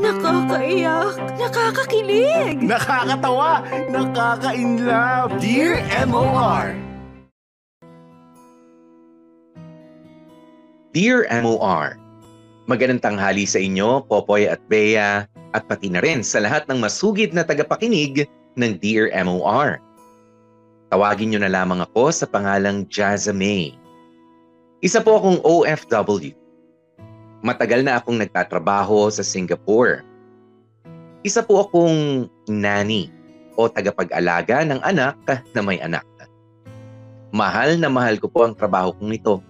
Nakakaiyak, nakakakilig, Nakakatawa, nakaka-inlove. Dear MOR. Dear MOR, magandang tanghali sa inyo, Popoy at Bea, at pati na rin sa lahat ng masugid na tagapakinig ng Dear MOR. Tawagin niyo na lamang ako sa pangalang Jazza May. Isa po akong OFW. Matagal na akong nagtatrabaho sa Singapore. Isa po akong nanny o tagapag-alaga ng anak na may anak. Mahal na mahal ko po ang trabaho kong ito.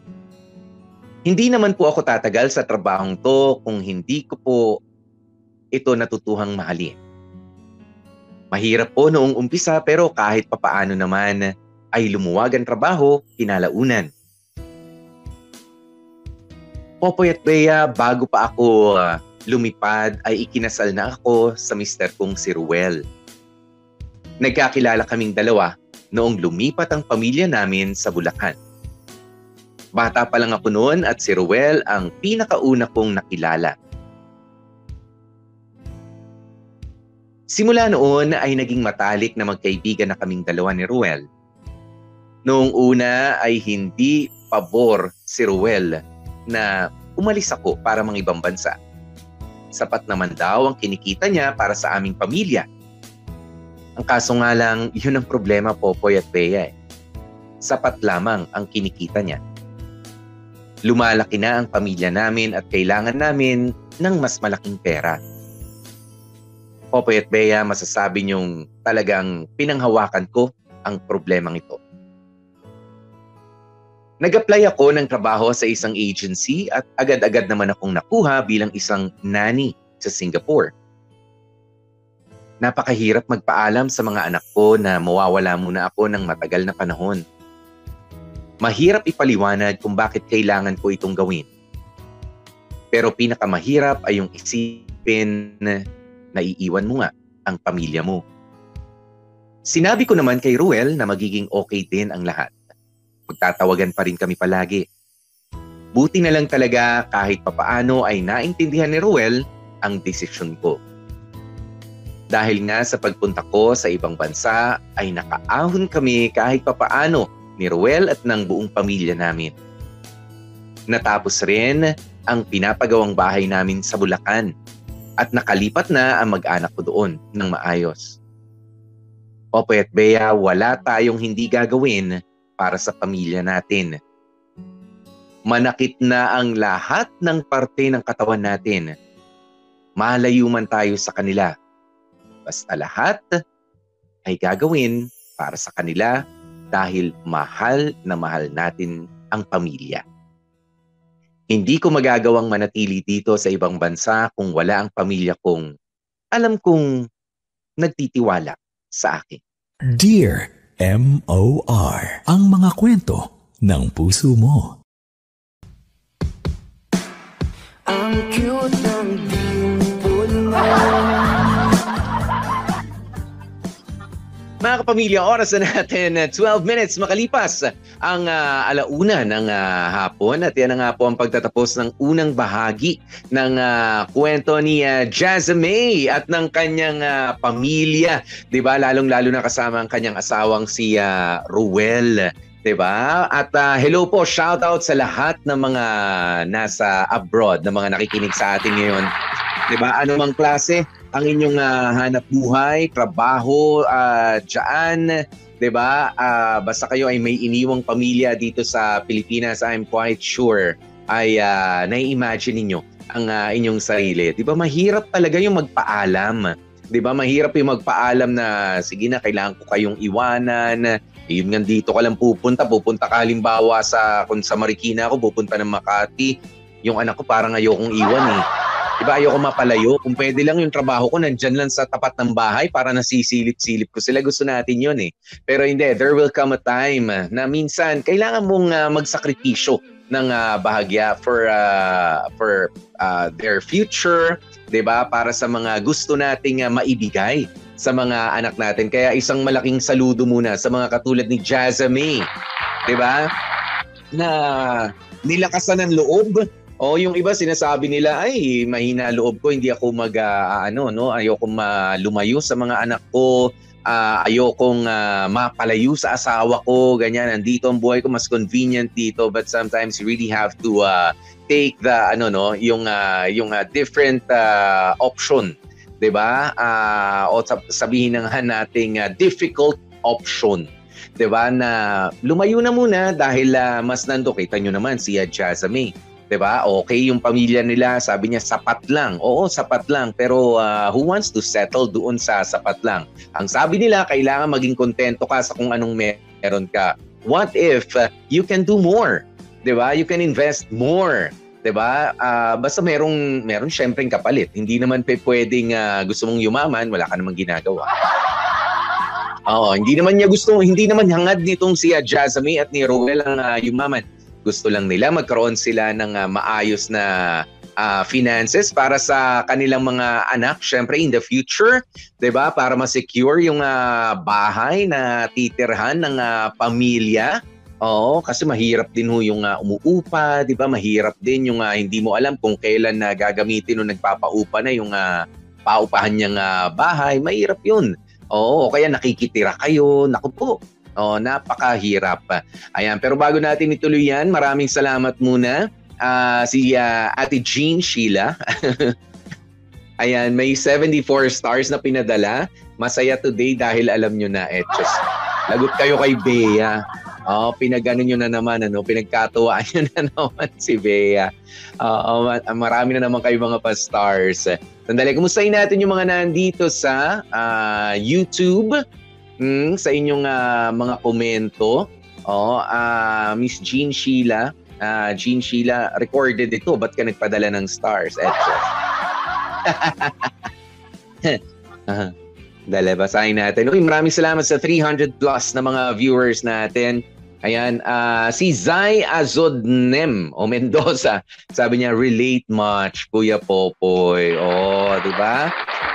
Hindi naman po ako tatagal sa trabahong to kung hindi ko po ito natutuhang mahalin. Mahirap po noong umpisa pero kahit papaano naman ay lumuwag ang trabaho kinalaunan. Popoy at Bea, bago pa ako uh, lumipad ay ikinasal na ako sa mister kong si Ruel. Nagkakilala kaming dalawa noong lumipat ang pamilya namin sa Bulacan. Bata pa lang ako noon at si Ruel ang pinakauna kong nakilala. Simula noon ay naging matalik na magkaibigan na kaming dalawa ni Ruel. Noong una ay hindi pabor si Ruel na umalis ako para mga ibang bansa. Sapat naman daw ang kinikita niya para sa aming pamilya. Ang kaso nga lang, yun ang problema Popoy at Bea eh. Sapat lamang ang kinikita niya. Lumalaki na ang pamilya namin at kailangan namin ng mas malaking pera. Popoy at Bea, masasabi niyong talagang pinanghawakan ko ang problemang ito. Nag-apply ako ng trabaho sa isang agency at agad-agad naman akong nakuha bilang isang nanny sa Singapore. Napakahirap magpaalam sa mga anak ko na mawawala muna ako ng matagal na panahon. Mahirap ipaliwanag kung bakit kailangan ko itong gawin. Pero pinakamahirap ay yung isipin naiiwan mo nga ang pamilya mo. Sinabi ko naman kay Ruel na magiging okay din ang lahat. Magtatawagan pa rin kami palagi. Buti na lang talaga kahit papaano ay naintindihan ni Ruel ang desisyon ko. Dahil nga sa pagpunta ko sa ibang bansa ay nakaahon kami kahit papaano ni Ruel at ng buong pamilya namin. Natapos rin ang pinapagawang bahay namin sa Bulacan at nakalipat na ang mag-anak ko doon ng maayos. Popoy at Bea, wala tayong hindi gagawin para sa pamilya natin. Manakit na ang lahat ng parte ng katawan natin. Malayo man tayo sa kanila. Basta lahat ay gagawin para sa kanila dahil mahal na mahal natin ang pamilya. Hindi ko magagawang manatili dito sa ibang bansa kung wala ang pamilya kong alam kong nagtitiwala sa akin. Dear M.O.R. Ang mga kwento ng puso mo. Ang cute ng dimple mo Mga kapamilya, oras na natin, 12 minutes makalipas ang uh, alauna ng uh, hapon at yan na nga po ang pagtatapos ng unang bahagi ng uh, kwento ni uh, May at ng kanyang uh, pamilya. 'Di ba? Lalong-lalo na kasama ang kanyang asawang si uh, Ruel. 'di? At uh, hello po, shout out sa lahat ng mga nasa abroad, na mga nakikinig sa atin ngayon. 'Di ba? Ano mang klase ang inyong uh, hanap buhay, trabaho uh, diyan, 'di ba? Uh, basta kayo ay may iniwang pamilya dito sa Pilipinas, I'm quite sure ay uh, nai-imagine ninyo ang uh, inyong sarili. 'Di ba? Mahirap talaga yung magpaalam. 'Di ba? Mahirap yung magpaalam na sige na kailangan ko kayong iwanan. Yun nga dito ka lang pupunta, pupunta ka halimbawa sa kung sa Marikina ako, pupunta ng Makati. Yung anak ko parang ayokong iwan eh. Diba ayoko mapalayo? Kung pwede lang yung trabaho ko, nandyan lang sa tapat ng bahay para nasisilip-silip ko sila. Gusto natin yun eh. Pero hindi, there will come a time na minsan kailangan mong uh, magsakripisyo ng uh, bahagya for uh, for uh, their future, 'di ba? Para sa mga gusto nating uh, maibigay sa mga anak natin. Kaya isang malaking saludo muna sa mga katulad ni Jazza May, 'di ba? Na nilakasan ng loob O yung iba sinasabi nila ay mahina loob ko, hindi ako mag ah, ano no, ayoko ma- lumayo sa mga anak ko, ah, ayokong ah, mapalayo sa asawa ko, ganyan. Nandito ang buhay ko mas convenient dito but sometimes you really have to ah, take the ano no, yung ah, yung ah, different ah, option, 'di ba? Ah, o sab- sabihin na nga nating ah, difficult option. 'di ba na lumayo na muna dahil ah, mas nando kita nyo naman si uh, Jasmine 'di ba? Okay yung pamilya nila, sabi niya sapat lang. Oo, sapat lang, pero ah, who wants to settle doon sa sapat lang? Ang sabi nila, kailangan maging kontento ka sa kung anong meron ka. What if ah, you can do more? 'Di ba? You can invest more. 'di ba? Ah, basta merong meron syempreng kapalit. Hindi naman pe pwedeng ah, gusto mong yumaman, wala ka namang ginagawa. Oo, hindi naman niya gusto, hindi naman hangad nitong si uh, Jasmine at ni Roel ang uh, yumaman. Gusto lang nila magkaroon sila ng uh, maayos na uh, finances para sa kanilang mga anak, syempre in the future, 'di ba? Para ma-secure yung uh, bahay na titirhan ng uh, pamilya. Oo, kasi mahirap din ho yung uh, umuupa, 'di ba? Mahirap din yung uh, hindi mo alam kung kailan na gagamitin o nagpapaupa na yung uh, paupahan niyang uh, bahay. Mahirap 'yun. Oo, kaya nakikitira kayo. Naku po. Oh, napakahirap. Ayan, pero bago natin ituloy yan, maraming salamat muna uh, si uh, Ate Jean Sheila. Ayan, may 74 stars na pinadala. Masaya today dahil alam nyo na, Etchos. Lagot kayo kay Bea. Oh, pinagano nyo na naman, ano, pinagkatuwaan nyo na naman si Bea. Uh, marami na naman kayo mga pa-stars. Sandali, kumustahin natin yung mga nandito sa uh, YouTube, mm, sa inyong uh, mga komento. Oh, uh, Miss Jean Sheila, uh, Jean Sheila, recorded ito. Ba't ka nagpadala ng stars? Etcho. uh, Dali, basahin natin. Uy, maraming salamat sa 300 plus na mga viewers natin. Ayan, uh, si Zai Azodnem o Mendoza, sabi niya, relate much, Kuya Popoy. Oh, di ba?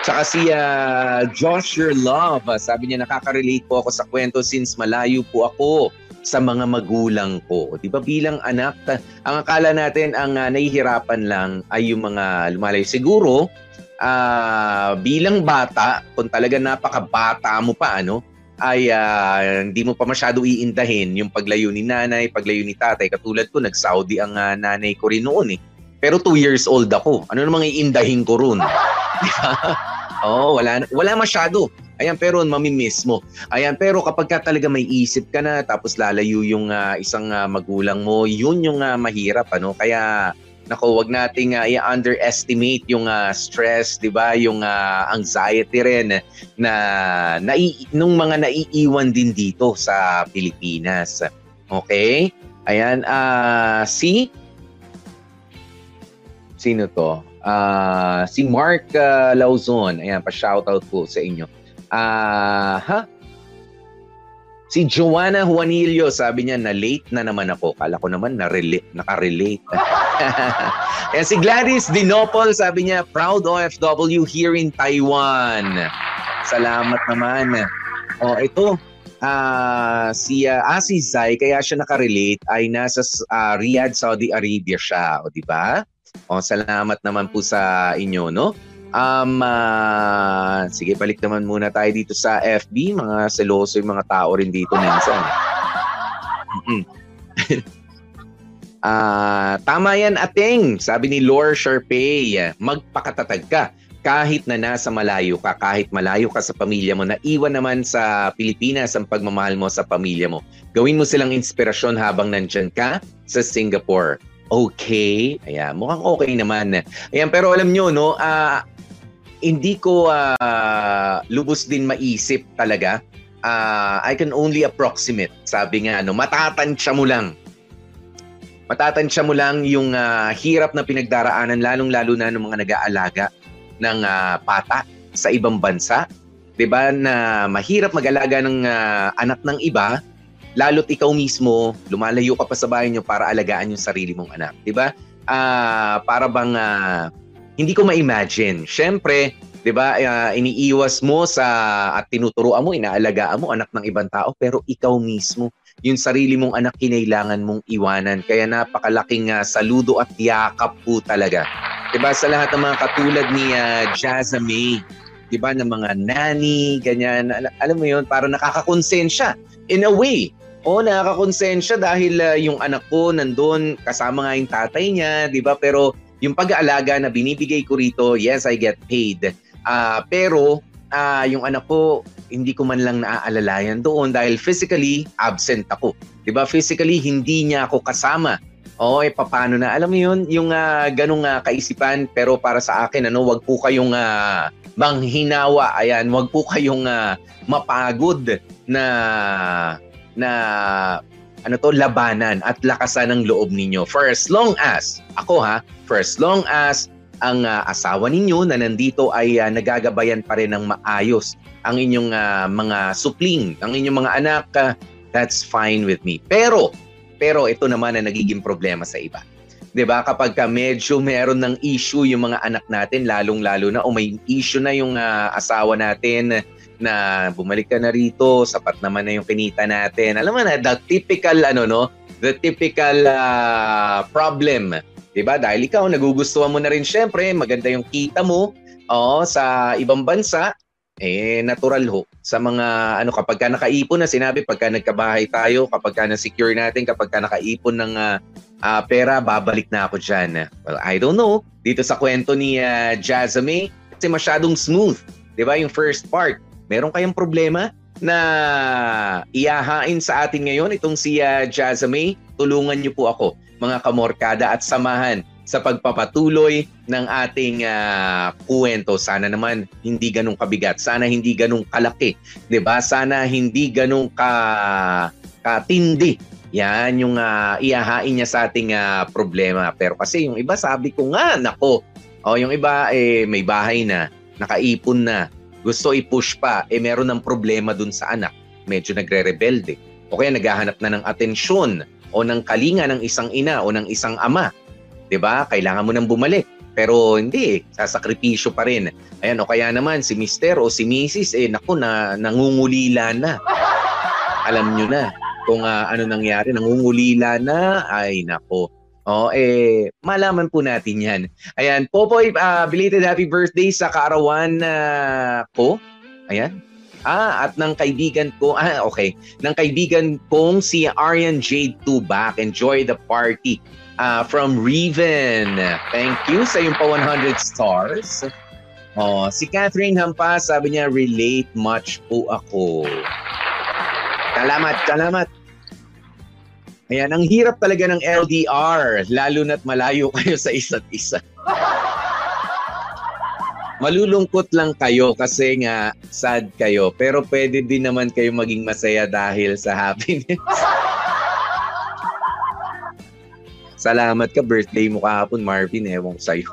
Tsaka si uh, Josh Your Love, uh, sabi niya, nakaka-relate po ako sa kwento since malayo po ako sa mga magulang ko. Di ba bilang anak, ang akala natin ang uh, nahihirapan lang ay yung mga lumalayo. Siguro, uh, bilang bata, kung talaga napakabata mo pa, ano, ay uh, hindi mo pa masyado iindahin yung paglayo ni nanay, paglayo ni tatay. Katulad ko, nag-Saudi ang uh, nanay ko rin noon eh. Pero two years old ako. Ano namang iindahin ko ron? Oo, oh, wala, wala masyado. Ayan, pero mamimiss mo. Ayan, pero kapag ka talaga may isip ka na, tapos lalayo yung uh, isang uh, magulang mo, yun yung uh, mahirap. Ano? Kaya nako wag nating uh, i-underestimate yung uh, stress, 'di ba? Yung uh, anxiety rin na nai, nung mga naiiwan din dito sa Pilipinas. Okay? Ayan, uh, si Sino to? Uh, si Mark uh, Lauzon. Ayan, pa-shoutout po sa inyo. Ah, uh, ha? Si Joanna Juanillo, sabi niya na late na naman ako. Kala ko naman na-relate, naka-relate. And si Gladys Dinopol, sabi niya, proud OFW here in Taiwan. Salamat naman. Oh, ito, uh, si, uh, ah, si Zai, kaya siya nakarelate, ay nasa uh, Riyadh, Saudi Arabia siya. O, di ba? O, salamat naman po sa inyo, no? Um, uh, sige, balik naman muna tayo dito sa FB. Mga seloso yung mga tao rin dito minsan. uh, tama yan, Ateng. Sabi ni Lore Sharpay, magpakatatag ka. Kahit na nasa malayo ka, kahit malayo ka sa pamilya mo, naiwan naman sa Pilipinas ang pagmamahal mo sa pamilya mo. Gawin mo silang inspirasyon habang nandyan ka sa Singapore okay. Ayan, mukhang okay naman. Ayan, pero alam nyo, no, uh, hindi ko uh, lubos din maisip talaga. Uh, I can only approximate. Sabi nga, ano, matatansya mo lang. Matatansya mo lang yung uh, hirap na pinagdaraanan, lalong-lalo na ng mga nag-aalaga ng uh, pata sa ibang bansa. 'Di ba na mahirap mag-alaga ng uh, anak ng iba, lalo't ikaw mismo lumalayo ka pa sa bahay niyo para alagaan yung sarili mong anak, 'di ba? Uh, para bang uh, hindi ko ma-imagine. Siyempre, 'di ba? Ah, iniiwas mo sa at tinuturuan mo, inaalagaan mo anak ng ibang tao pero ikaw mismo yung sarili mong anak kinailangan mong iwanan. Kaya napakalaking uh, saludo at yakap po talaga. 'Di ba sa lahat ng mga katulad ni uh, Jazza 'di ba ng mga nanny, ganyan. Al- alam mo 'yon, para nakakakonsensya in a way. O nakakakonsensya dahil uh, yung anak ko nandun kasama nga yung tatay niya, 'di ba? Pero yung pag-aalaga na binibigay ko rito, yes, I get paid. Uh, pero uh, yung anak ko, hindi ko man lang naaalalayan doon dahil physically absent ako. 'Di ba? Physically hindi niya ako kasama. O eh paano na? Alam mo 'yun, yung uh, ganung uh, kaisipan pero para sa akin ano, wag po kayong uh, manghinawa. Ayan, wag po kayong uh, mapagod na na ano to labanan at lakasan ng loob ninyo for as long as ako ha for as long as ang uh, asawa ninyo na nandito ay uh, nagagabayan pa rin ng maayos ang inyong uh, mga supling, ang inyong mga anak, uh, that's fine with me. Pero, pero ito naman ang nagiging problema sa iba. 'Di ba? Kapag ka medyo meron ng issue yung mga anak natin, lalong-lalo na o may issue na yung uh, asawa natin na bumalik ka na rito, sapat naman na yung kinita natin. Alam mo na, the typical ano no, the typical uh, problem. 'Di ba? Dahil ikaw nagugustuhan mo na rin syempre, maganda yung kita mo oh, sa ibang bansa, eh natural ho sa mga ano kapag ka nakaipon na sinabi pagka nagkabahay tayo kapag ka na-secure natin kapag ka nakaipon ng uh, uh, pera babalik na ako diyan well I don't know dito sa kwento ni uh, Jazame kasi masyadong smooth. 'di ba? Yung first part meron kayong problema na iyahain sa atin ngayon itong si uh, Jazame tulungan niyo po ako mga kamorkada at samahan sa pagpapatuloy ng ating uh, kwento. Sana naman hindi ganun kabigat. Sana hindi ganun kalaki. 'Di ba? Sana hindi ganun ka katindi. Yan yung uh, iyahain niya sa ating uh, problema. Pero kasi yung iba sabi ko nga, nako. O yung iba eh may bahay na, nakaipon na, gusto i-push pa, eh meron ng problema dun sa anak. Medyo nagre-rebelde. O kaya naghahanap na ng atensyon o ng kalinga ng isang ina o ng isang ama. ba? Kailangan mo nang bumalik. Pero hindi, sasakripisyo pa rin. Ayan, o kaya naman si Mister o si Mrs. eh naku na nangungulila na. Alam nyo na kung uh, ano nangyari, nangungulila na, ay nako. Oh, eh, malaman po natin yan. Ayan, Popoy, uh, belated happy birthday sa kaarawan uh, ko. Ayan, Ah, at ng kaibigan ko, ah, okay, ng kaibigan kong si Arian Jade Tubak. Enjoy the party. Uh, from Reven. Thank you sa yung pa 100 stars. Oh, si Catherine Hampa, sabi niya, relate much po ako. Salamat, salamat. Ayan, ang hirap talaga ng LDR, lalo na't malayo kayo sa isa't isa malulungkot lang kayo kasi nga sad kayo. Pero pwede din naman kayo maging masaya dahil sa happiness. Salamat ka, birthday mo kahapon, Marvin. Ewan ko sa'yo.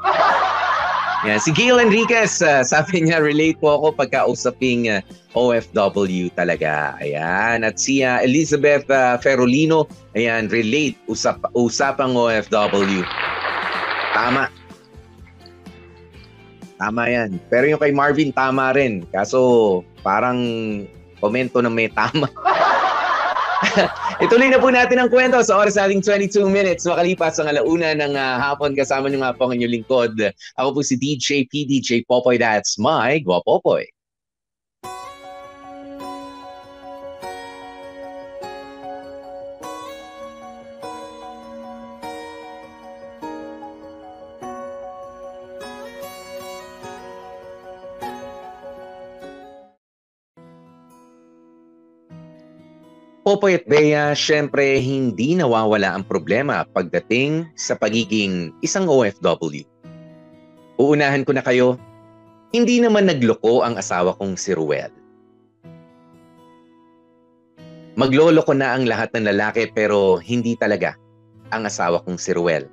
Yan. Si Gail Enriquez, uh, sabi niya, relate po ako pagkausaping uh, OFW talaga. Ayan. At si uh, Elizabeth uh, Ferolino, ayan, relate, usap, usapang OFW. Tama. Tama yan. Pero yung kay Marvin, tama rin. Kaso, parang komento na may tama. Ituloy na po natin ang kwento sa oras nating 22 minutes makalipas ang alauna ng uh, hapon kasama nyo nga po ang inyong lingkod. Ako po si DJ PDJ Popoy. That's my Guapopoy. Popoy at Bea, syempre hindi nawawala ang problema pagdating sa pagiging isang OFW. Uunahan ko na kayo, hindi naman nagloko ang asawa kong si Ruel. Magloloko na ang lahat ng lalaki pero hindi talaga ang asawa kong si Ruel.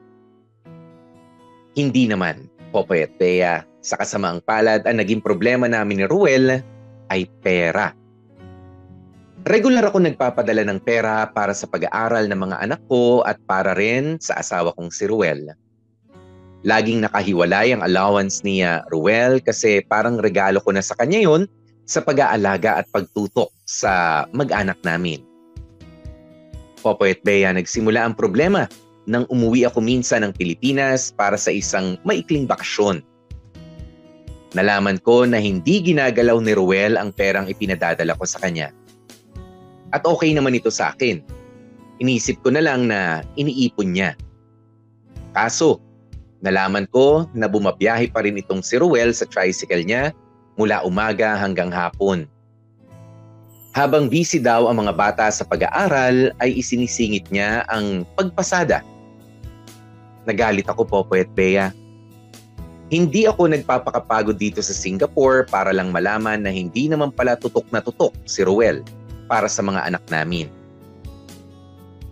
Hindi naman, Popoy at Bea, sa kasamaang palad ang naging problema namin ni Ruel ay pera Regular ako nagpapadala ng pera para sa pag-aaral ng mga anak ko at para rin sa asawa kong si Ruel. Laging nakahiwalay ang allowance ni uh, Ruel kasi parang regalo ko na sa kanya yun sa pag-aalaga at pagtutok sa mag-anak namin. Popoy at Bea, nagsimula ang problema nang umuwi ako minsan ng Pilipinas para sa isang maikling bakasyon. Nalaman ko na hindi ginagalaw ni Ruel ang perang ipinadadala ko sa kanya. At okay naman ito sa akin. Inisip ko na lang na iniipon niya. Kaso, Nalaman ko na bumabiyahe pa rin itong si Ruel sa tricycle niya mula umaga hanggang hapon. Habang busy daw ang mga bata sa pag-aaral ay isinisingit niya ang pagpasada. Nagalit ako Popoy at Bea. Hindi ako nagpapakapagod dito sa Singapore para lang malaman na hindi naman pala tutok na tutok si Ruel para sa mga anak namin.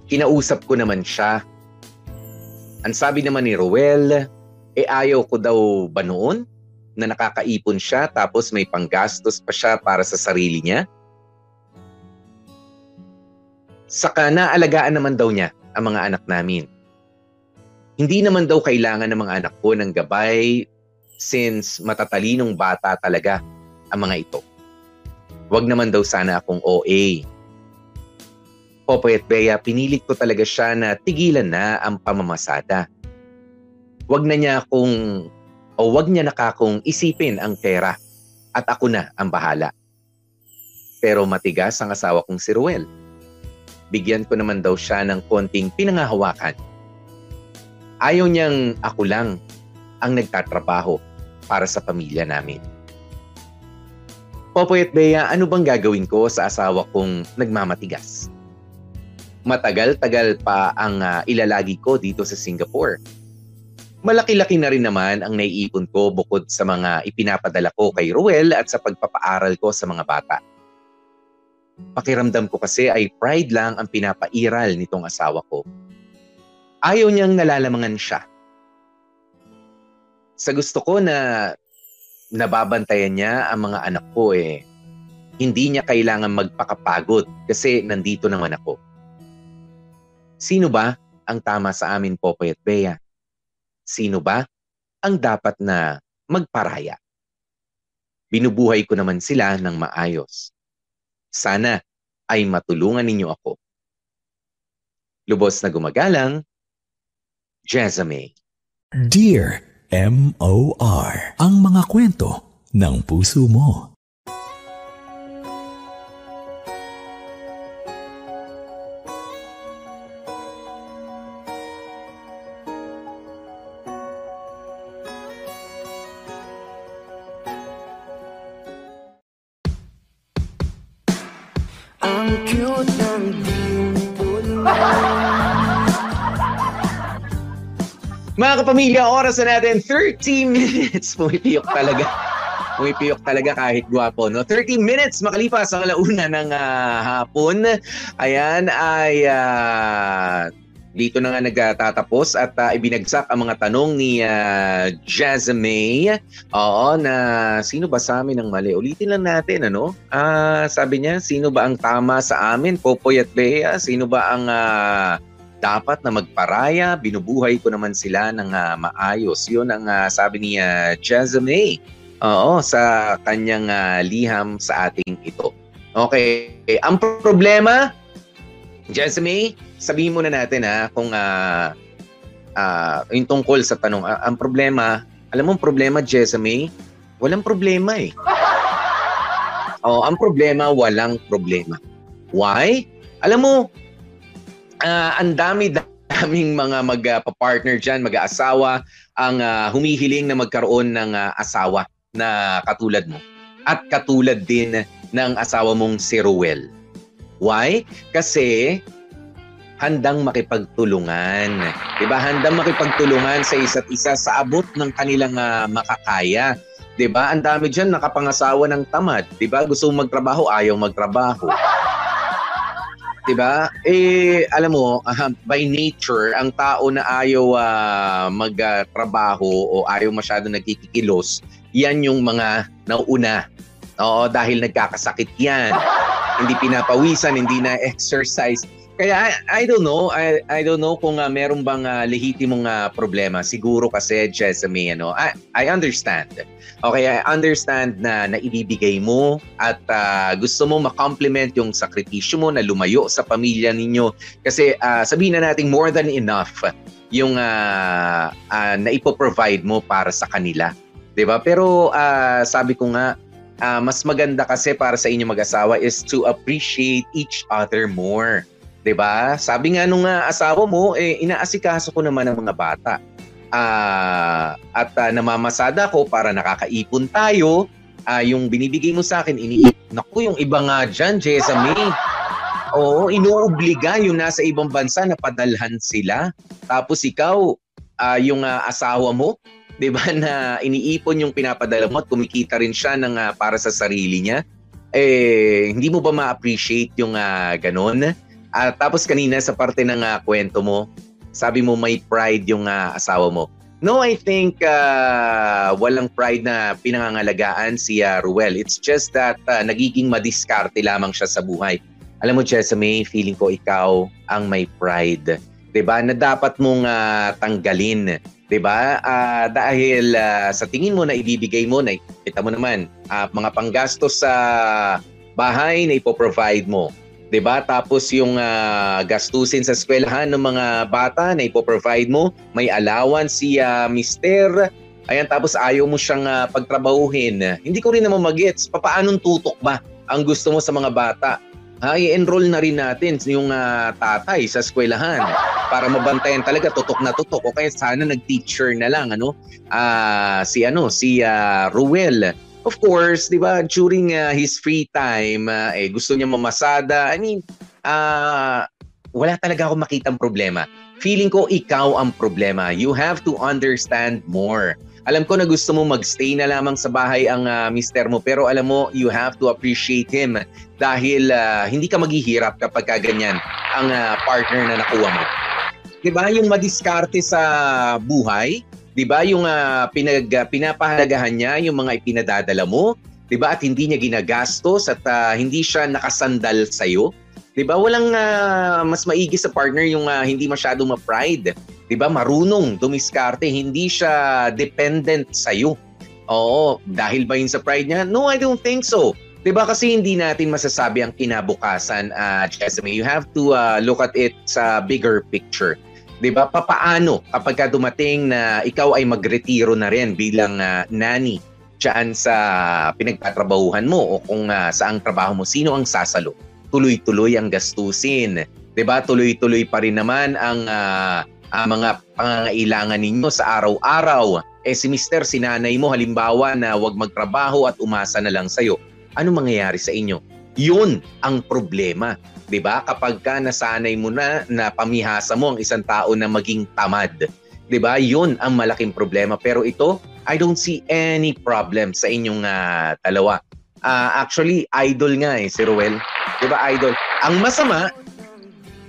Kinausap ko naman siya ang sabi naman ni Roel, eh ayaw ko daw ba noon na nakakaipon siya tapos may panggastos pa siya para sa sarili niya? Saka naalagaan naman daw niya ang mga anak namin. Hindi naman daw kailangan ng mga anak ko ng gabay since matatalinong bata talaga ang mga ito. Huwag naman daw sana akong OA Popoy at Bea, pinilit ko talaga siya na tigilan na ang pamamasada. Huwag na niya akong, o wag niya nakakong isipin ang pera at ako na ang bahala. Pero matigas ang asawa kong si Ruel. Bigyan ko naman daw siya ng konting pinangahawakan. Ayaw niyang ako lang ang nagtatrabaho para sa pamilya namin. Popoy at Bea, ano bang gagawin ko sa asawa kong nagmamatigas? matagal-tagal pa ang uh, ilalagi ko dito sa Singapore. Malaki-laki na rin naman ang naiipon ko bukod sa mga ipinapadala ko kay Ruel at sa pagpapaaral ko sa mga bata. Pakiramdam ko kasi ay pride lang ang pinapairal nitong asawa ko. Ayaw niyang nalalamangan siya. Sa gusto ko na nababantayan niya ang mga anak ko eh, hindi niya kailangan magpakapagod kasi nandito naman ako. Sino ba ang tama sa amin, Popoy at Bea? Sino ba ang dapat na magparaya? Binubuhay ko naman sila ng maayos. Sana ay matulungan ninyo ako. Lubos na gumagalang, Jezame. Dear M.O.R. Ang mga kwento ng puso mo. Kapamilya, oras na natin 30 minutes. Pumipiyok talaga. Pumipiyok talaga kahit gwapo. No? 30 minutes makalipas ang alauna ng uh, hapon. Ayan ay uh, dito na nga nagtatapos at uh, ibinagsak ang mga tanong ni uh, Jazmay. Oo, na sino ba sa amin ang mali? Ulitin lang natin, ano? Uh, sabi niya, sino ba ang tama sa amin? Popoy at Bea? Sino ba ang uh, dapat na magparaya, binubuhay ko naman sila ng uh, maayos. Yun ang uh, sabi ni uh, Jezame. Oo, sa kanyang uh, liham sa ating ito. Okay, ang problema, Jezame, sabihin muna natin ha, kung uh, uh, yung tungkol sa tanong, uh, ang problema, alam mo ang problema, Jezame, walang problema eh. Oh, ang problema, walang problema. Why? Alam mo, uh, ang dami daming mga magpa-partner diyan, mag-aasawa ang uh, humihiling na magkaroon ng uh, asawa na katulad mo. At katulad din ng asawa mong si Ruel. Why? Kasi handang makipagtulungan. 'Di ba? Handang makipagtulungan sa isa't isa sa abot ng kanilang uh, makakaya. 'Di ba? Ang dami diyan nakapangasawa ng tamad, 'di ba? Gusto magtrabaho, ayaw magtrabaho. 'Di ba? Eh alam mo, uh, by nature ang tao na ayaw uh, magtrabaho uh, o ayaw masyado nagkikikilos, 'yan yung mga nauuna. Oo, dahil nagkakasakit 'yan. hindi pinapawisan, hindi na exercise. Kaya I, I don't know, I, I don't know kung uh, meron bang uh, lehitimong uh, problema. Siguro kasi Jessamy, ano, I, I understand. Okay, I understand na naibibigay mo at uh, gusto mo ma-compliment yung sakripisyo mo na lumayo sa pamilya ninyo. Kasi uh, sabihin na natin more than enough yung uh, uh, na ipo-provide mo para sa kanila. 'Di ba? Pero uh, sabi ko nga uh, mas maganda kasi para sa inyo mag-asawa is to appreciate each other more. 'Di ba? Sabi nga nung uh, asawa mo, eh inaasikaso ko naman ang mga bata. Uh, at uh, namamasada ko para nakakaipon tayo. Uh, yung binibigay mo sa akin, iniipon Naku, yung iba nga dyan, Jessa May. Oo, inuobliga yung nasa ibang bansa na padalhan sila. Tapos ikaw, uh, yung uh, asawa mo, 'di ba na iniipon yung pinapadala mo at kumikita rin siya ng uh, para sa sarili niya. Eh hindi mo ba ma-appreciate yung uh, ganun? Uh, tapos kanina sa parte ng uh, kwento mo, sabi mo may pride yung uh, asawa mo. No, I think uh, walang pride na pinangangalagaan si uh, Ruel. It's just that uh, nagiging madiskarte lamang siya sa buhay. Alam mo, Jessamy, feeling ko ikaw ang may pride. 'di ba? Na dapat mong uh, tanggalin, 'di ba? Uh, dahil uh, sa tingin mo na ibibigay mo na kita mo naman, uh, mga panggastos sa bahay na ipo-provide mo. 'Di ba? Tapos yung uh, gastusin sa eskwelahan ng mga bata na ipo-provide mo, may allowance si uh, mister. Ayan, tapos ayaw mo siyang uh, pagtrabahuhin. Hindi ko rin naman magets, papaanong tutok ba ang gusto mo sa mga bata? Ha, i-enroll na rin natin yung uh, tatay sa eskwelahan para mabantayan talaga tutok na tutok o kaya sana nag-teacher na lang ano uh, si ano si uh, Ruel of course, 'di ba, during uh, his free time, uh, eh gusto niya mamasada. I mean, uh, wala talaga ako makitang problema. Feeling ko ikaw ang problema. You have to understand more. Alam ko na gusto mo magstay na lamang sa bahay ang uh, mister mo pero alam mo you have to appreciate him dahil uh, hindi ka maghihirap kapag ka ganyan ang uh, partner na nakuha mo. 'Di ba? Yung madiskarte sa buhay, 'Di ba? Yung uh, pinag uh, pinapahalagahan niya yung mga ipinadadala mo, 'di ba? At hindi niya ginagastos at uh, hindi siya nakasandal sa iyo. 'Di ba? Walang uh, mas maigi sa partner yung uh, hindi masyado ma-pride. 'Di ba? Marunong dumiskarte, hindi siya dependent sa iyo. Oo, dahil ba yun sa pride niya? No, I don't think so. 'Di ba kasi hindi natin masasabi ang kinabukasan, uh, Jessamy. You have to uh, look at it sa bigger picture. 'Di ba? Papaano kapag ka dumating na ikaw ay magretiro na rin bilang uh, nani diyan sa pinagtatrabahuhan mo o kung uh, saang trabaho mo, sino ang sasalo? Tuloy-tuloy ang gastusin. 'Di ba? Tuloy-tuloy pa rin naman ang uh, uh, mga pangangailangan ninyo sa araw-araw. Eh si Mister, si nanay mo halimbawa na wag magtrabaho at umasa na lang sa'yo. Ano mangyayari sa inyo? Yun ang problema. 'Di ba? Kapag ka nasanay mo na na pamihasa mo ang isang tao na maging tamad, 'di ba? 'Yun ang malaking problema. Pero ito, I don't see any problem sa inyong uh, dalawa. Uh, actually, idol nga eh si Ruel. 'Di ba? Idol. Ang masama,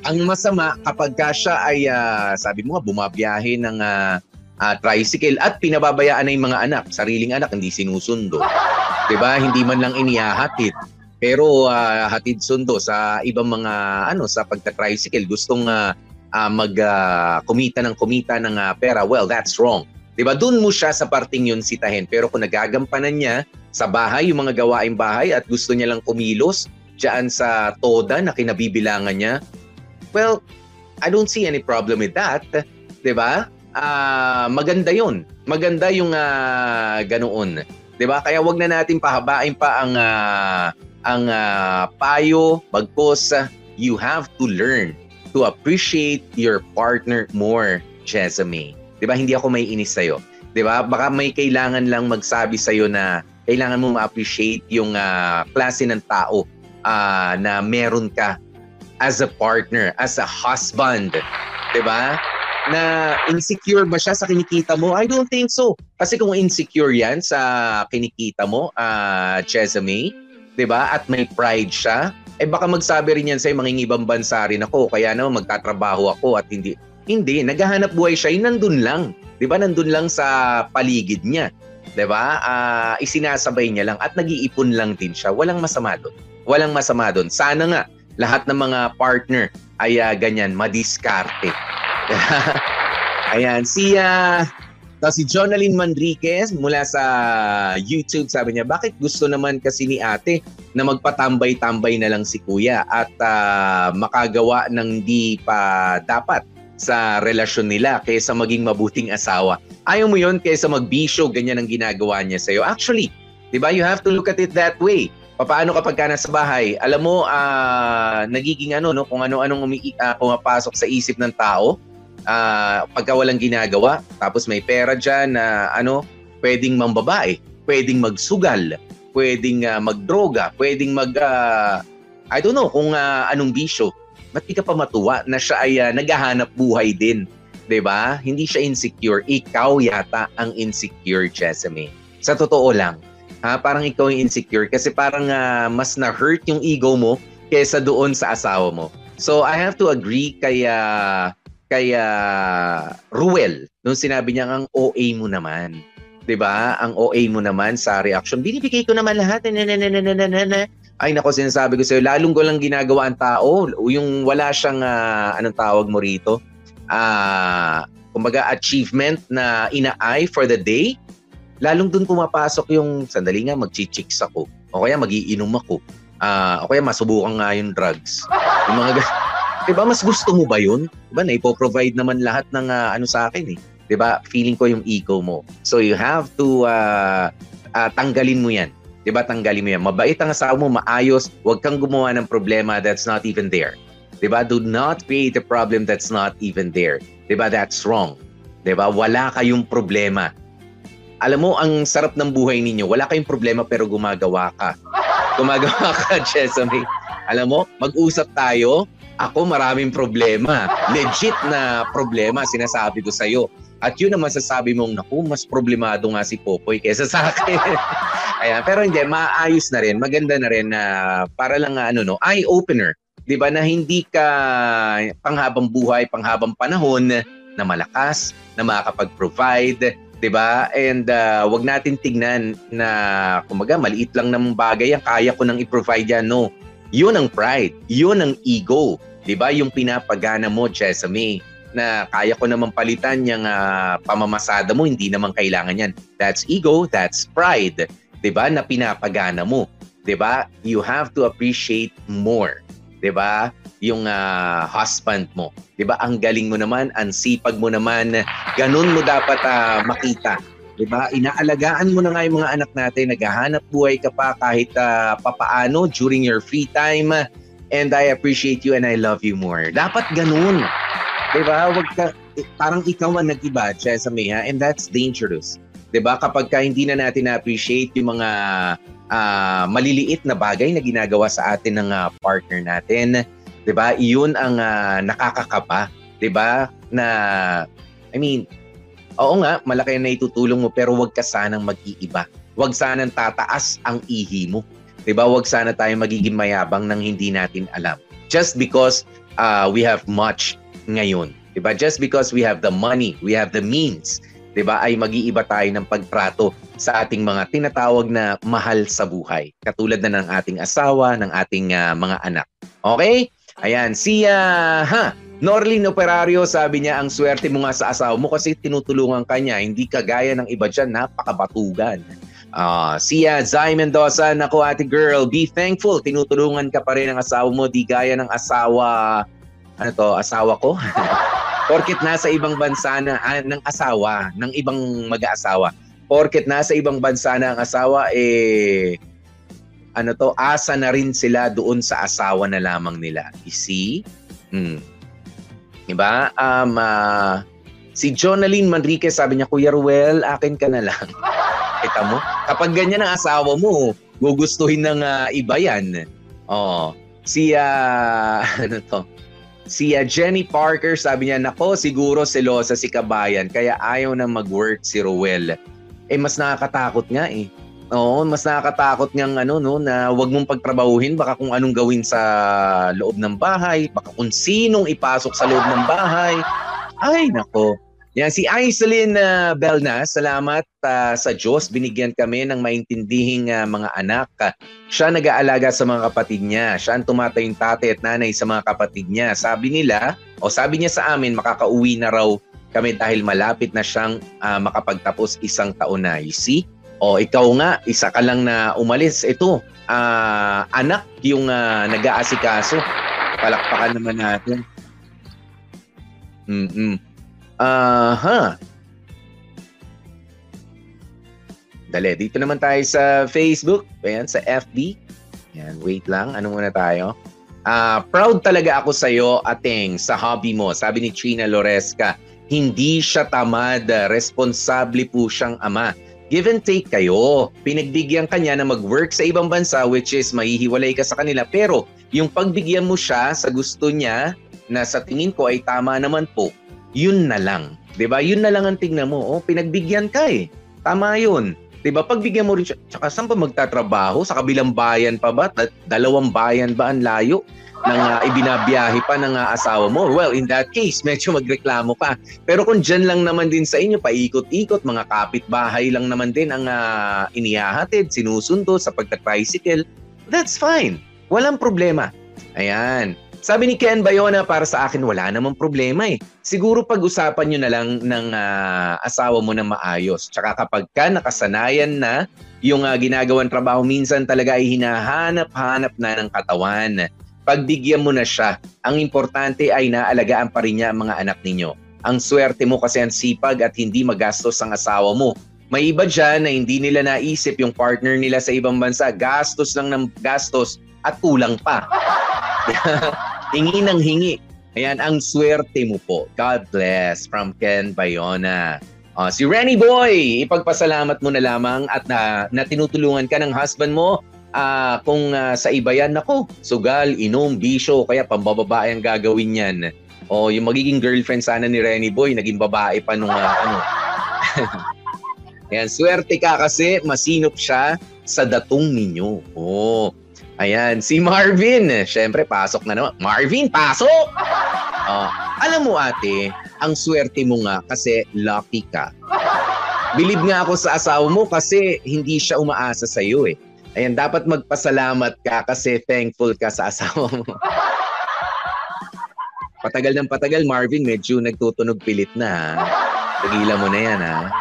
ang masama kapag ka siya ay uh, sabi mo nga bumabiyahe ng uh, uh, tricycle at pinababayaan na yung mga anak, sariling anak hindi sinusundo. 'Di ba? Hindi man lang inihahatid pero uh, hatid sundo sa ibang mga ano sa pagta-tricycle gustong uh, uh, mag uh, kumita ng kumita ng uh, pera well that's wrong. 'di ba? Doon mo siya sa parting yun sitahin. Pero kung nagagampanan niya sa bahay yung mga gawaing bahay at gusto niya lang kumilos diyan sa toda na kinabibilangan niya well I don't see any problem with that. 'di ba? Uh, maganda 'yon maganda yung uh, ganoon. 'di ba? Kaya wag na natin pahabain pa ang uh, ang uh, payo, bagkos, you have to learn to appreciate your partner more, Jessamy. 'Di ba? Hindi ako may inis sa'yo. 'Di ba? Baka may kailangan lang magsabi sa'yo na kailangan mo ma-appreciate yung uh, klase ng tao uh, na meron ka as a partner, as a husband. 'Di ba? Na insecure ba siya sa kinikita mo? I don't think so. Kasi kung insecure yan sa kinikita mo, uh, Jessamy, 'di ba? At may pride siya, eh baka magsabi rin yan sa mga ibang bansa rin ako, kaya naman magtatrabaho ako at hindi hindi naghahanap buhay siya, yung nandun lang. 'Di ba? Nandun lang sa paligid niya. 'Di ba? Uh, isinasabay niya lang at nag-iipon lang din siya. Walang masama doon. Walang masama doon. Sana nga lahat ng mga partner ay ah, ganyan, madiskarte. Ayan, si ah, to si Jonalyn Manriquez mula sa YouTube sabi niya, bakit gusto naman kasi ni ate na magpatambay-tambay na lang si kuya at ah, makagawa ng di pa dapat sa relasyon nila kaysa maging mabuting asawa. Ayaw mo yon kaysa magbisyo, ganyan ang ginagawa niya sa'yo. Actually, di ba, you have to look at it that way. Paano kapag ka nasa bahay, alam mo, ah, nagiging ano, no, kung ano-anong umi- ah, pumapasok sa isip ng tao, ah, pagka walang ginagawa, tapos may pera dyan na ano, pwedeng mambabae, pwedeng magsugal, pwedeng ah, magdroga, pwedeng mag, ah, I don't know kung ah, anong bisyo. Ba't di ka pa matuwa na siya ay ah, naghahanap buhay din? 'Di ba? Hindi siya insecure. Ikaw yata ang insecure, Jessamy. Sa totoo lang. Ha? Parang ikaw yung insecure kasi parang ah, mas na-hurt yung ego mo kaysa doon sa asawa mo. So I have to agree kay ah, kay ah, Ruel nung sinabi niya ang OA mo naman. 'Di ba? Ang OA mo naman sa reaction. Binibigay ko naman lahat. Na. Ay nako sinasabi ko sa'yo, lalong ko lang ginagawa ang tao, yung wala siyang, ah, anong tawag mo rito, ah, kumbaga achievement na ina-eye for the day, lalong dun pumapasok yung, sandali nga, magchichicks ako, o kaya magiinom ako, ah, o kaya masubukan nga yung drugs. Yung mga, ga- diba, mas gusto mo ba yun? Diba, na ipoprovide naman lahat ng ah, ano sa akin eh. Diba, feeling ko yung ego mo. So you have to ah, ah, tanggalin mo yan. 'di ba tanggalin mo yan. Mabait ang asawa mo, maayos, huwag kang gumawa ng problema that's not even there. 'Di ba? Do not create a problem that's not even there. 'Di ba? That's wrong. 'Di ba? Wala kayong problema. Alam mo, ang sarap ng buhay ninyo. Wala kayong problema pero gumagawa ka. Gumagawa ka, Chesame. Alam mo, mag-usap tayo. Ako maraming problema. Legit na problema, sinasabi ko sa'yo. At yun ang masasabi mong, naku, mas problemado nga si Popoy kesa sa akin. Ayan, pero hindi, maayos na rin. Maganda na rin na para lang ano, no, eye-opener. 'Di ba na hindi ka panghabang buhay, panghabang panahon na malakas, na makakapag-provide, 'di ba? And uh, wag natin tignan na kumaga maliit lang ng bagay yan, kaya ko nang i-provide yan. No. 'Yun ang pride, 'yun ang ego, 'di ba? Yung pinapagana mo, Jessamy, na kaya ko naman palitan yung ah, pamamasada mo, hindi naman kailangan yan. That's ego, that's pride. 'di ba? Na pinapagana mo. 'di ba? You have to appreciate more. 'di ba? Yung ah, husband mo. 'Di ba? Ang galing mo naman, ang sipag mo naman. Ganun mo dapat ah, makita. 'Di ba? Inaalagaan mo na nga yung mga anak natin, naghahanap buhay ka pa kahit ah, papaano during your free time. And I appreciate you and I love you more. Dapat ganun. 'Di ba? Wag ka parang ikaw ang nag-iba, Chesame, ha? And that's dangerous. 'Di ba? Kapag ka hindi na natin na-appreciate yung mga ah, maliliit na bagay na ginagawa sa atin ng ah, partner natin, 'di ba? Iyon ang ah, nakakakapa, 'di ba? Na I mean, oo nga, malaki na itutulong mo pero wag ka sanang mag-iiba. Wag sanang tataas ang ihi mo. 'Di ba? Wag sana tayo magiging mayabang nang hindi natin alam. Just because ah, we have much ngayon. 'Di ba? Just because we have the money, we have the means, 'di ba? Ay mag-iiba tayo ng pagtrato sa ating mga tinatawag na mahal sa buhay. Katulad na ng ating asawa, ng ating ah, mga anak. Okay? Ayan, si ah, ha, Norlin Operario, sabi niya, ang swerte mo nga sa asawa mo kasi tinutulungan ka niya, hindi kagaya ng iba dyan, napakabatugan. Uh, Zay Mendoza, nako ate girl, be thankful, tinutulungan ka pa rin ng asawa mo, di gaya ng asawa, ano to, asawa ko? Porkit nasa ibang bansa na, ah, ng asawa, ng ibang mag-aasawa. Porkit nasa ibang bansa na ang asawa, eh, ano to, asa na rin sila doon sa asawa na lamang nila. You see? Hmm. Diba? Um, ah, si Jonalyn Manriquez sabi niya, Kuya Ruel, akin ka na lang. Kita mo? Kapag ganyan ang asawa mo, gugustuhin ng ah, iba yan. Oh. Si, ah, ano to? Si ah, Jenny Parker sabi niya, nako siguro selosa si Kabayan kaya ayaw na mag-work si Ruel. Eh mas nakakatakot nga eh. Oo, mas nakakatakot ngang ano no na wag mong pagtrabahuhin baka kung anong gawin sa loob ng bahay, baka kung sinong ipasok sa loob ng bahay. Ay nako. Yan, si Aiselin uh, Belnas, salamat uh, sa Diyos. Binigyan kami ng maintindihing uh, mga anak. Uh, siya nag-aalaga sa mga kapatid niya. Siya ang tumatayong tatay at nanay sa mga kapatid niya. Sabi nila, o sabi niya sa amin, makakauwi na raw kami dahil malapit na siyang uh, makapagtapos isang taon na. You see? O ikaw nga, isa ka lang na umalis. Ito, uh, anak yung uh, nag-aasikaso. Palakpakan naman natin. Mm-mm. Aha. Dali, dito naman tayo sa Facebook. Ayan, sa FB. Ayan, wait lang. Ano muna tayo? Uh, proud talaga ako sa iyo, Ateng, sa hobby mo. Sabi ni Trina Loresca, hindi siya tamad. Responsable po siyang ama. Give and take kayo. Pinagbigyan kanya na mag-work sa ibang bansa which is mahihiwalay ka sa kanila. Pero yung pagbigyan mo siya sa gusto niya na sa tingin ko ay tama naman po, yun na lang. 'Di ba? Yun na lang ang tingnan mo. Oh, pinagbigyan ka eh. Tama 'yun. 'Di ba? Pagbigyan mo rin siya, tsaka saan pa magtatrabaho? Sa kabilang bayan pa ba? Dalawang bayan ba ang layo? ng uh, ibinabiyahe pa ng uh, asawa mo. Well, in that case, medyo magreklamo ka. Pero kung dyan lang naman din sa inyo, paikot-ikot, mga kapitbahay lang naman din ang uh, inihahatid, sinusundo sa pagta-tricycle, that's fine. Walang problema. Ayan. Sabi ni Ken Bayona, para sa akin wala namang problema eh. Siguro pag-usapan nyo na lang ng uh, asawa mo na maayos. Tsaka kapag ka nakasanayan na yung uh, ginagawang trabaho, minsan talaga ay hinahanap-hanap na ng katawan. Pagbigyan mo na siya, ang importante ay naalagaan pa rin niya ang mga anak ninyo. Ang swerte mo kasi ang sipag at hindi magastos ang asawa mo. May iba dyan na hindi nila naisip yung partner nila sa ibang bansa. Gastos lang ng gastos at kulang pa. hingi ng hingi. Ayan, ang swerte mo po. God bless from Ken Bayona. Uh, si Renny Boy, ipagpasalamat mo na lamang at na, na tinutulungan ka ng husband mo uh, kung uh, sa iba yan, nako, sugal, inom, bisyo, kaya pambababae ang gagawin yan. O yung magiging girlfriend sana ni Renny Boy, naging babae pa nung uh, ano. Ayan, swerte ka kasi masinop siya sa datong ninyo. Oh, Ayan, si Marvin. Siyempre, pasok na naman. Marvin, pasok! Uh, alam mo ate, ang swerte mo nga kasi lucky ka. Bilib nga ako sa asawa mo kasi hindi siya umaasa sa iyo eh. Ayan, dapat magpasalamat ka kasi thankful ka sa asawa mo. patagal ng patagal, Marvin, medyo nagtutunog pilit na. Ha? Mo na yan ha.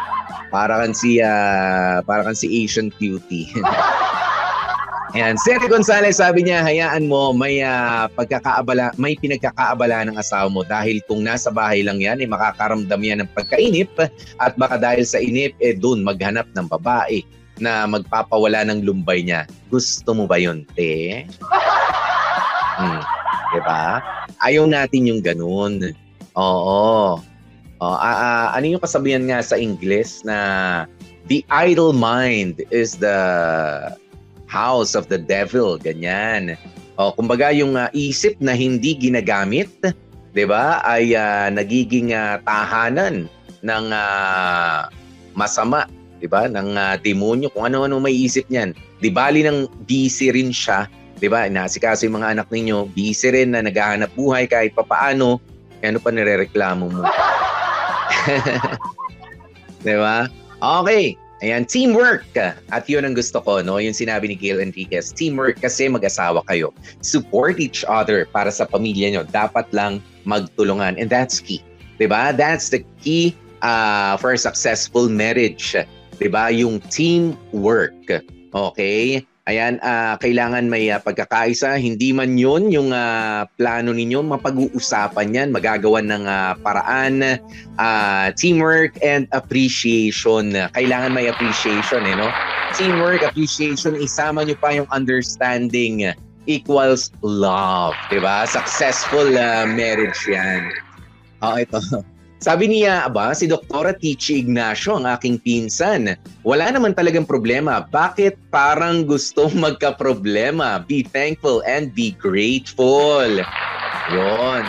Para kan si, uh, para kan si Asian cutie. Ayan, Sete Gonzalez sabi niya, hayaan mo may uh, pagkakaabala, may pinagkakaabala ng asawa mo dahil kung nasa bahay lang yan, eh, makakaramdam yan ng pagkainip at baka dahil sa inip, eh doon maghanap ng babae na magpapawala ng lumbay niya. Gusto mo ba yun, te? Hmm, diba? Ayaw natin yung ganun. Oo. Oh, uh, uh, ano yung kasabihan nga sa English na the idle mind is the house of the devil, ganyan. O, kumbaga yung uh, isip na hindi ginagamit, 'di ba, ay uh, nagiging uh, tahanan ng uh, masama, 'di ba, ng uh, demonyo kung ano-ano may isip niyan. Di bali nang busy rin siya, 'di ba? Inaasikaso yung mga anak ninyo, busy rin na naghahanap buhay kahit papaano, ano pa nirereklamo mo? 'Di ba? Okay. Ayan, teamwork. At yun ang gusto ko, no? Yung sinabi ni Gail Enriquez. Teamwork kasi mag-asawa kayo. Support each other para sa pamilya nyo. Dapat lang magtulungan. And that's key. Diba? That's the key uh, for a successful marriage. Diba? Yung teamwork. Okay? Ayan, uh, kailangan may uh, pagkakaisa. Hindi man yun yung uh, plano ninyo, mapag-uusapan yan, magagawan ng uh, paraan, uh, teamwork and appreciation. Kailangan may appreciation, eh, no? Teamwork, appreciation, isama nyo pa yung understanding equals love, di ba? Successful uh, marriage yan. Oh, ito. Sabi niya, aba, si Doktora Tichi Ignacio ang aking pinsan. Wala naman talagang problema. Bakit parang gusto magka-problema? Be thankful and be grateful. Yon.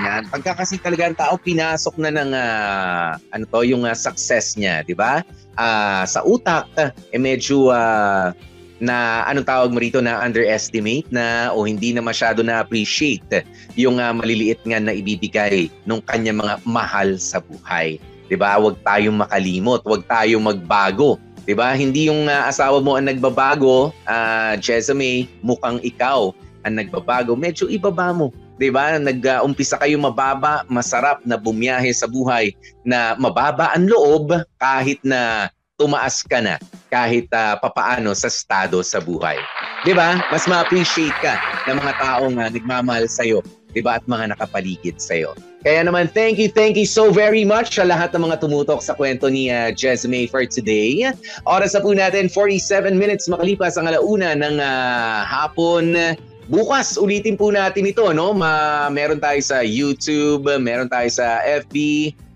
Yan. Pagka kasi talaga ang tao pinasok na ng uh, ano to, yung uh, success niya, di ba? Uh, sa utak, eh medyo uh, na anong tawag mo rito na underestimate na o hindi na masyado na appreciate yung uh, maliliit nga na ibibigay nung kanya mga mahal sa buhay. 'Di ba? Huwag tayong makalimot, huwag tayong magbago. 'Di ba? Hindi yung uh, asawa mo ang nagbabago, uh, Jezame, mukhang ikaw ang nagbabago. Medyo ibaba mo 'di ba? Nag-umpisa kayo mababa, masarap na bumiyahe sa buhay na mababa ang loob kahit na tumaas ka na kahit uh, papaano sa estado sa buhay. 'Di ba? Mas ma-appreciate ka ng mga taong uh, nagmamahal sa iyo, 'di ba? At mga nakapaligid sa iyo. Kaya naman, thank you, thank you so very much sa lahat ng mga tumutok sa kwento ni uh, Jesme for today. Oras na po natin, 47 minutes makalipas ang alauna ng uh, hapon. Bukas, ulitin po natin ito, no? Ma meron tayo sa YouTube, meron tayo sa FB,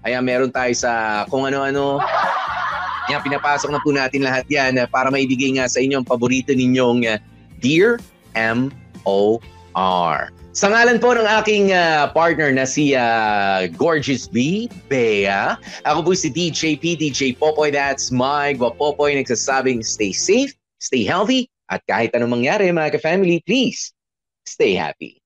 ayan, meron tayo sa kung ano-ano. Yan, pinapasok na po natin lahat yan uh, para maibigay nga sa inyo ang paborito ninyong uh, Dear M.O.R. Sa ngalan po ng aking uh, partner na si uh, Gorgeous B, Bea, ako po si DJ P, DJ Popoy, that's my Guapopoy, nagsasabing stay safe, stay healthy, at kahit anong mangyari mga ka-family, please, stay happy.